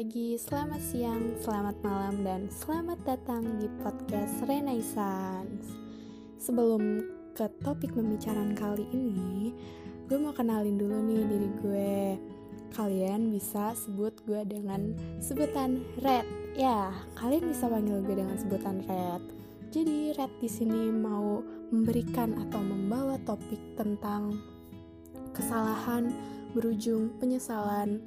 pagi, selamat siang, selamat malam, dan selamat datang di podcast Renaissance. Sebelum ke topik pembicaraan kali ini, gue mau kenalin dulu nih diri gue. Kalian bisa sebut gue dengan sebutan Red. Ya, kalian bisa panggil gue dengan sebutan Red. Jadi Red di sini mau memberikan atau membawa topik tentang kesalahan berujung penyesalan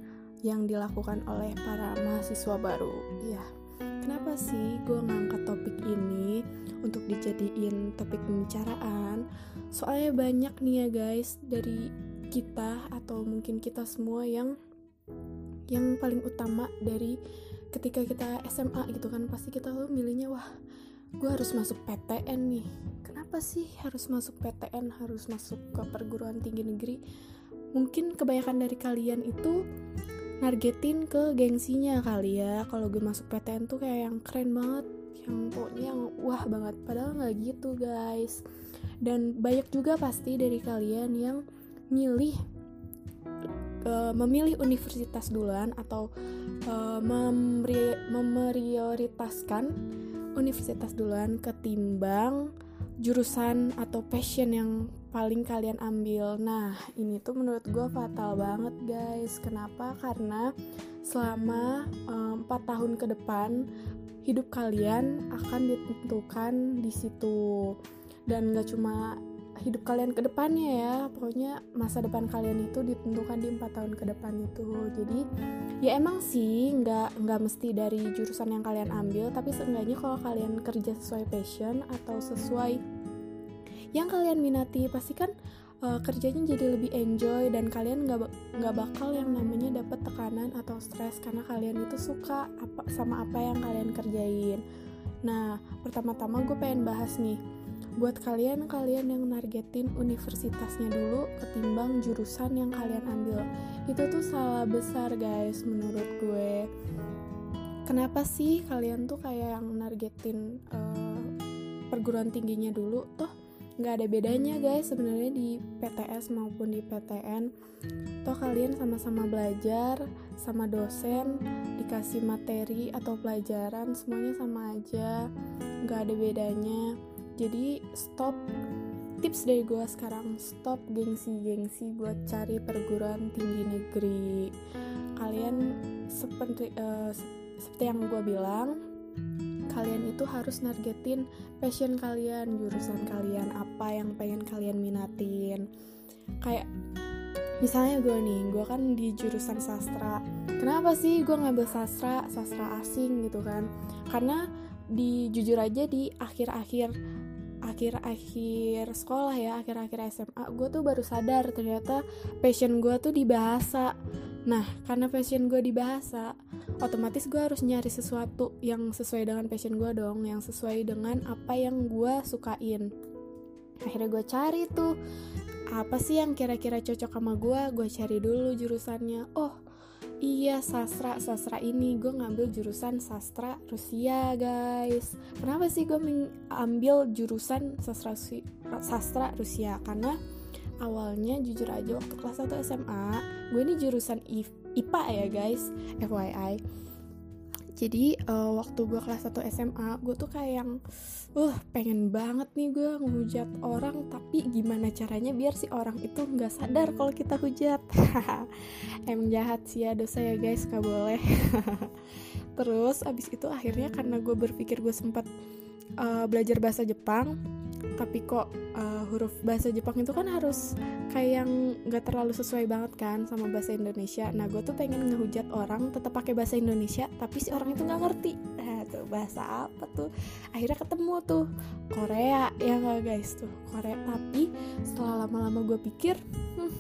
yang dilakukan oleh para mahasiswa baru. Ya, kenapa sih gue ngangkat topik ini untuk dijadiin topik pembicaraan? Soalnya banyak nih ya guys dari kita atau mungkin kita semua yang yang paling utama dari ketika kita SMA gitu kan pasti kita tuh milihnya wah gue harus masuk PTN nih kenapa sih harus masuk PTN harus masuk ke perguruan tinggi negeri mungkin kebanyakan dari kalian itu nargetin ke gengsinya kali ya. Kalau gue masuk PTN tuh kayak yang keren banget yang pokoknya yang wah banget. Padahal nggak gitu guys. Dan banyak juga pasti dari kalian yang milih uh, memilih universitas duluan atau uh, memprioritaskan universitas duluan ketimbang jurusan atau passion yang paling kalian ambil. Nah, ini tuh menurut gue fatal banget guys. Kenapa? Karena selama empat um, tahun ke depan hidup kalian akan ditentukan di situ. Dan gak cuma hidup kalian ke depannya ya, pokoknya masa depan kalian itu ditentukan di empat tahun ke depan itu. Jadi ya emang sih nggak nggak mesti dari jurusan yang kalian ambil, tapi seenggaknya kalau kalian kerja sesuai passion atau sesuai yang kalian minati pasti kan uh, kerjanya jadi lebih enjoy dan kalian nggak nggak bakal yang namanya dapat tekanan atau stres karena kalian itu suka apa sama apa yang kalian kerjain. Nah, pertama-tama gue pengen bahas nih buat kalian kalian yang nargetin universitasnya dulu ketimbang jurusan yang kalian ambil. Itu tuh salah besar guys menurut gue. Kenapa sih kalian tuh kayak yang nargetin uh, perguruan tingginya dulu? Toh nggak ada bedanya guys sebenarnya di PTS maupun di PTN toh kalian sama-sama belajar sama dosen dikasih materi atau pelajaran semuanya sama aja. Nggak ada bedanya. Jadi stop. Tips dari gue sekarang stop gengsi-gengsi buat cari perguruan tinggi negeri. Kalian seperti uh, seperti yang gue bilang kalian itu harus nargetin passion kalian, jurusan kalian, apa yang pengen kalian minatin. Kayak misalnya gue nih, gue kan di jurusan sastra. Kenapa sih gue ngambil sastra, sastra asing gitu kan? Karena di jujur aja di akhir-akhir akhir-akhir sekolah ya, akhir-akhir SMA, gue tuh baru sadar ternyata passion gue tuh di bahasa Nah, karena passion gue di bahasa, otomatis gue harus nyari sesuatu yang sesuai dengan passion gue dong, yang sesuai dengan apa yang gue sukain. Akhirnya gue cari tuh, apa sih yang kira-kira cocok sama gue, gue cari dulu jurusannya. Oh, iya sastra, sastra ini gue ngambil jurusan sastra Rusia guys. Kenapa sih gue mengambil jurusan sastra, sastra Rusia? Karena awalnya jujur aja waktu kelas 1 SMA gue ini jurusan IPA ya guys FYI jadi uh, waktu gue kelas 1 SMA gue tuh kayak yang uh pengen banget nih gue ngehujat orang tapi gimana caranya biar si orang itu nggak sadar kalau kita hujat? Emang jahat sih ya dosa ya guys gak boleh. Terus abis itu akhirnya karena gue berpikir gue sempat uh, belajar bahasa Jepang tapi kok uh, huruf bahasa Jepang itu kan harus kayak yang gak terlalu sesuai banget kan sama bahasa Indonesia. Nah gue tuh pengen ngehujat orang tetap pakai bahasa Indonesia tapi si orang itu nggak ngerti. Nah tuh bahasa apa tuh? Akhirnya ketemu tuh Korea ya nggak guys? Tuh Korea. Tapi setelah lama-lama gue pikir hmm,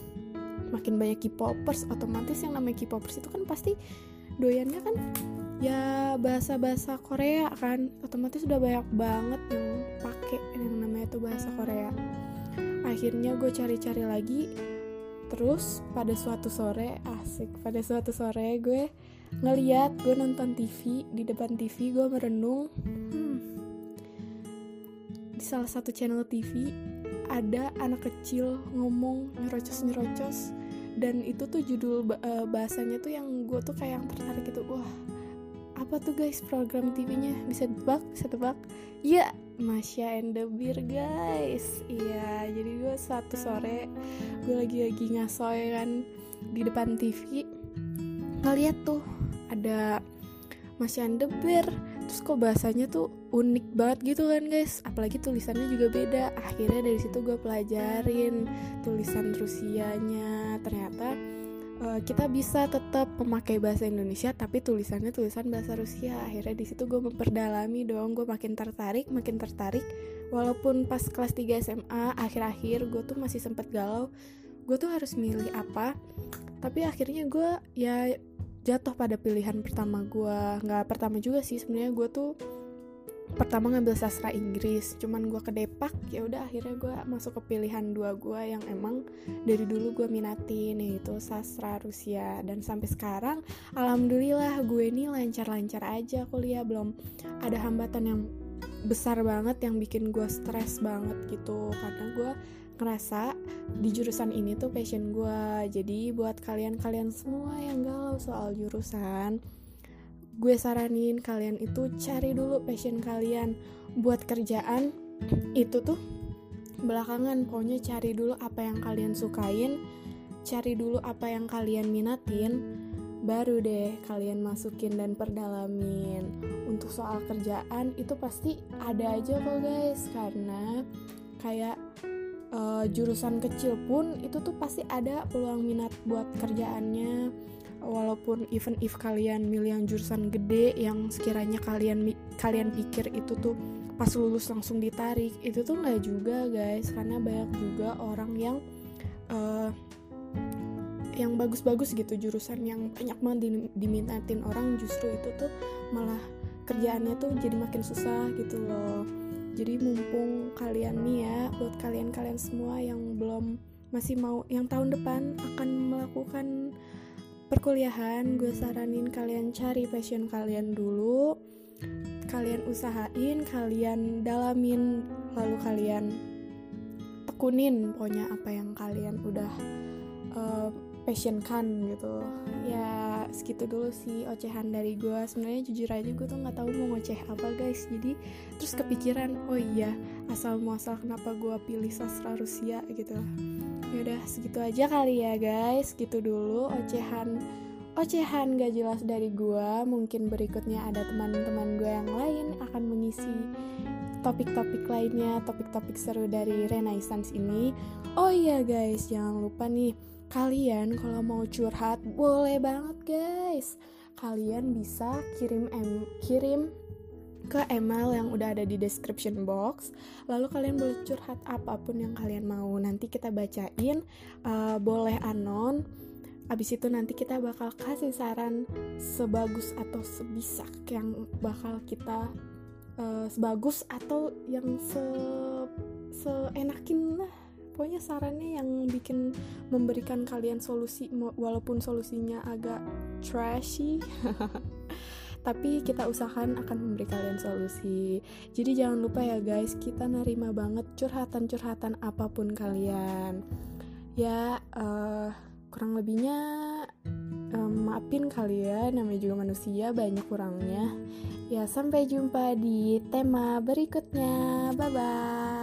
makin banyak K-popers otomatis yang namanya K-popers itu kan pasti doyannya kan ya bahasa-bahasa Korea kan. Otomatis udah banyak banget yang pakai tuh bahasa Korea. Akhirnya gue cari-cari lagi. Terus pada suatu sore asik pada suatu sore gue ngeliat gue nonton TV di depan TV gue merenung. Hmm, di salah satu channel TV ada anak kecil ngomong nyerocos nyerocos dan itu tuh judul uh, bahasanya tuh yang gue tuh kayak yang tertarik itu wah apa tuh guys program TV-nya bisa tebak bisa tebak iya Masya and the Beer guys. Iya jadi gue satu sore gue lagi lagi ngasoy kan di depan TV ngeliat tuh ada Masya and the Beer. Terus kok bahasanya tuh unik banget gitu kan guys? Apalagi tulisannya juga beda. Akhirnya dari situ gue pelajarin tulisan Rusianya. Ternyata uh, kita bisa tetap memakai bahasa Indonesia tapi tulisannya tulisan bahasa Rusia. Akhirnya di situ gue memperdalami dong gue makin tertarik makin tertarik. Walaupun pas kelas 3 SMA akhir-akhir gue tuh masih sempet galau. Gue tuh harus milih apa? Tapi akhirnya gue ya jatuh pada pilihan pertama gue nggak pertama juga sih sebenarnya gue tuh pertama ngambil sastra Inggris cuman gue kedepak ya udah akhirnya gue masuk ke pilihan dua gue yang emang dari dulu gue minatin yaitu sastra Rusia. Dan sampai sekarang alhamdulillah gue ini lancar-lancar aja kuliah belum ada hambatan yang besar banget yang bikin gue stres banget gitu. Karena gue ngerasa di jurusan ini tuh passion gue jadi buat kalian-kalian semua yang galau soal jurusan gue saranin kalian itu cari dulu passion kalian buat kerjaan itu tuh belakangan. Pokoknya cari dulu apa yang kalian sukain cari dulu apa yang kalian minatin baru deh kalian masukin dan perdalamin. Untuk soal kerjaan itu pasti ada aja kok guys. Karena kayak uh, jurusan kecil pun itu tuh pasti ada peluang minat buat kerjaannya walaupun even if kalian milih yang jurusan gede yang sekiranya kalian kalian pikir itu tuh pas lulus langsung ditarik itu tuh nggak juga guys. Karena banyak juga orang yang uh, yang bagus-bagus gitu jurusan yang banyak banget dimintatin orang justru itu tuh malah kerjaannya tuh jadi makin susah gitu loh. Jadi mumpung kalian nih ya buat kalian-kalian semua yang belum masih mau yang tahun depan akan melakukan perkuliahan gue saranin kalian cari passion kalian dulu kalian usahain kalian dalamin lalu kalian tekunin pokoknya apa yang kalian udah uh, passion kan gitu. Ya segitu dulu sih ocehan dari gue sebenarnya jujur aja gue tuh nggak tahu mau ngoceh apa guys. Jadi terus kepikiran oh iya asal muasal kenapa gue pilih sastra Rusia gitu. Yaudah segitu aja kali ya guys. Gitu dulu ocehan ocehan gak jelas dari gue mungkin berikutnya ada teman-teman gue yang lain akan mengisi topik-topik lainnya topik-topik seru dari Renaissance ini. Oh iya guys jangan lupa nih Kalian kalau mau curhat boleh banget guys. Kalian bisa kirim em kirim ke email yang udah ada di description box. Lalu kalian boleh curhat apa pun yang kalian mau. Nanti kita bacain, uh, boleh anon. Abis itu nanti kita bakal kasih saran sebagus atau sebisa yang bakal kita uh, sebagus atau yang se seenakin lah pokoknya sarannya yang bikin memberikan kalian solusi walaupun solusinya agak trashy tapi kita usahakan akan memberi kalian solusi. Jadi jangan lupa ya guys kita nerima banget curhatan-curhatan apa pun kalian. Ya uh, kurang lebihnya um, maafin kalian namanya juga manusia banyak kurangnya. Ya sampai jumpa di tema berikutnya. Bye bye